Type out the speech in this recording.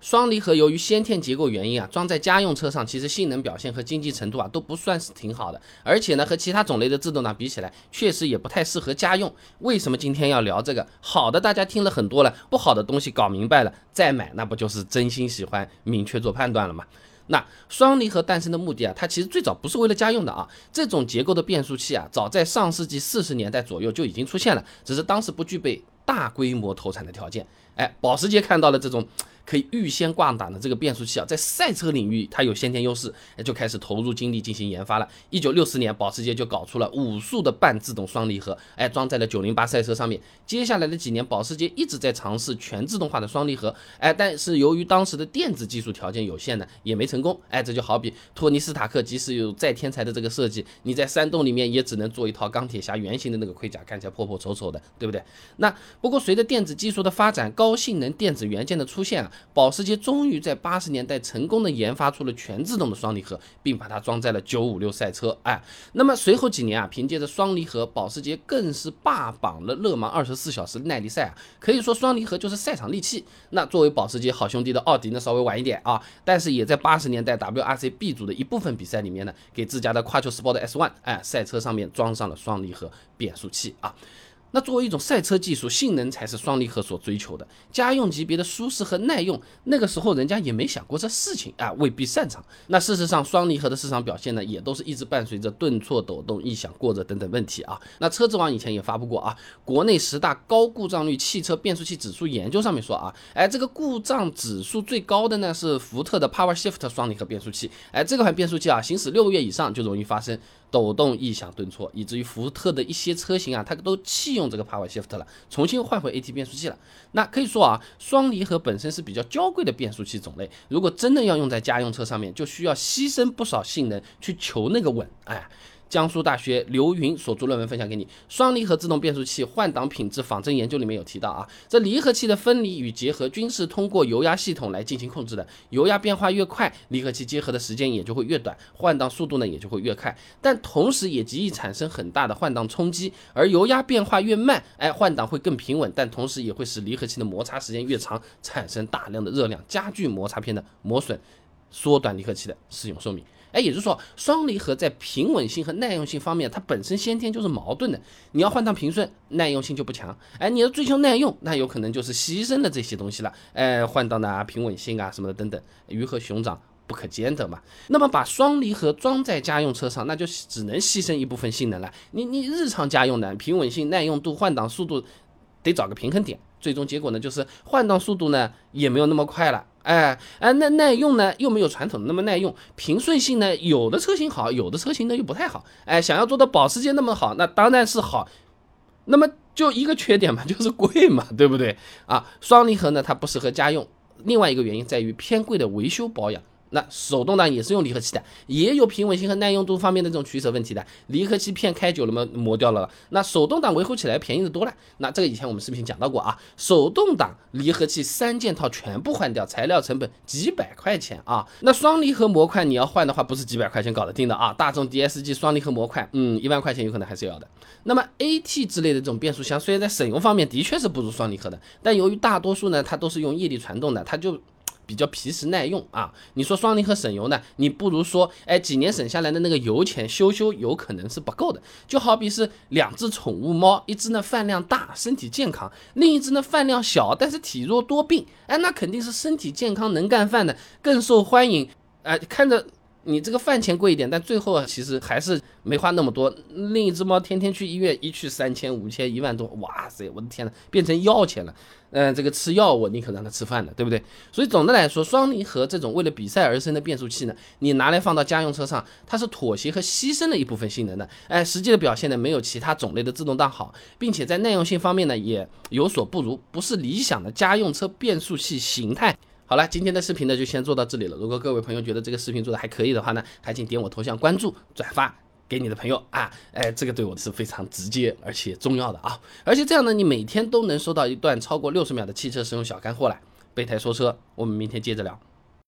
双离合由于先天结构原因啊，装在家用车上，其实性能表现和经济程度啊都不算是挺好的，而且呢，和其他种类的自动挡比起来，确实也不太适合家用。为什么今天要聊这个？好的，大家听了很多了，不好的东西搞明白了再买，那不就是真心喜欢，明确做判断了吗？那双离合诞生的目的啊，它其实最早不是为了家用的啊，这种结构的变速器啊，早在上世纪四十年代左右就已经出现了，只是当时不具备大规模投产的条件。哎，保时捷看到了这种。可以预先挂档的这个变速器啊，在赛车领域它有先天优势，就开始投入精力进行研发了。一九六四年，保时捷就搞出了五速的半自动双离合，哎，装在了九零八赛车上面。接下来的几年，保时捷一直在尝试全自动化的双离合，哎，但是由于当时的电子技术条件有限呢，也没成功。哎，这就好比托尼斯塔克即使有再天才的这个设计，你在山洞里面也只能做一套钢铁侠原型的那个盔甲，看起来破破丑丑的，对不对？那不过随着电子技术的发展，高性能电子元件的出现啊，保时捷终于在八十年代成功的研发出了全自动的双离合，并把它装在了九五六赛车。哎，那么随后几年啊，凭借着双离合，保时捷更是霸榜了勒芒二十四小时耐力赛啊，可以说双离合就是赛场利器。那作为保时捷好兄弟的奥迪呢，稍微晚一点啊，但是也在八十年代 WRC B 组的一部分比赛里面呢，给自家的跨球 Sport S One 哎赛车上面装上了双离合变速器啊。那作为一种赛车技术，性能才是双离合所追求的。家用级别的舒适和耐用，那个时候人家也没想过这事情啊，未必擅长。那事实上，双离合的市场表现呢，也都是一直伴随着顿挫、抖动、异响过热等等问题啊。那车之王以前也发布过啊，国内十大高故障率汽车变速器指数研究上面说啊，哎，这个故障指数最高的呢是福特的 Power Shift 双离合变速器，哎，这款变速器啊，行驶六个月以上就容易发生。抖动、异响、顿挫，以至于福特的一些车型啊，它都弃用这个 Power Shift 了，重新换回 AT 变速器了。那可以说啊，双离合本身是比较娇贵的变速器种类，如果真的要用在家用车上面，就需要牺牲不少性能去求那个稳，哎。江苏大学刘云所著论文分享给你，双离合自动变速器换挡品质仿真研究里面有提到啊，这离合器的分离与结合均是通过油压系统来进行控制的，油压变化越快，离合器结合的时间也就会越短，换挡速度呢也就会越快，但同时也极易产生很大的换挡冲击，而油压变化越慢，哎，换挡会更平稳，但同时也会使离合器的摩擦时间越长，产生大量的热量，加剧摩擦片的磨损，缩短离合器的使用寿命。哎，也就是说，双离合在平稳性和耐用性方面，它本身先天就是矛盾的。你要换挡平顺，耐用性就不强。哎，你要追求耐用，那有可能就是牺牲了这些东西了。哎，换挡的啊，平稳性啊什么的等等，鱼和熊掌不可兼得嘛。那么把双离合装在家用车上，那就只能牺牲一部分性能了。你你日常家用的平稳性、耐用度、换挡速度，得找个平衡点。最终结果呢，就是换挡速度呢也没有那么快了。哎哎，那耐用呢又没有传统的那么耐用，平顺性呢有的车型好，有的车型呢又不太好。哎，想要做到保时捷那么好，那当然是好。那么就一个缺点嘛，就是贵嘛，对不对？啊，双离合呢它不适合家用，另外一个原因在于偏贵的维修保养。那手动挡也是用离合器的，也有平稳性和耐用度方面的这种取舍问题的。离合器片开久了嘛，磨掉了。那手动挡维护起来便宜的多了。那这个以前我们视频讲到过啊，手动挡离合器三件套全部换掉，材料成本几百块钱啊。那双离合模块你要换的话，不是几百块钱搞得定的啊。大众 DSG 双离合模块，嗯，一万块钱有可能还是要的。那么 AT 之类的这种变速箱，虽然在省油方面的确是不如双离合的，但由于大多数呢，它都是用液力传动的，它就。比较皮实耐用啊，你说双离合省油呢？你不如说，哎，几年省下来的那个油钱修修有可能是不够的。就好比是两只宠物猫，一只呢饭量大，身体健康；另一只呢饭量小，但是体弱多病。哎，那肯定是身体健康能干饭的更受欢迎。哎，看着你这个饭钱贵一点，但最后其实还是没花那么多。另一只猫天天去医院，一去三千、五千、一万多，哇塞，我的天呐，变成药钱了。嗯，这个吃药我宁可让它吃饭的，对不对？所以总的来说，双离合这种为了比赛而生的变速器呢，你拿来放到家用车上，它是妥协和牺牲了一部分性能的。哎，实际的表现呢，没有其他种类的自动挡好，并且在耐用性方面呢，也有所不如，不是理想的家用车变速器形态。好了，今天的视频呢就先做到这里了。如果各位朋友觉得这个视频做的还可以的话呢，还请点我头像关注、转发。给你的朋友啊，哎，这个对我是非常直接而且重要的啊，而且这样呢，你每天都能收到一段超过六十秒的汽车使用小干货了。备胎说车，我们明天接着聊。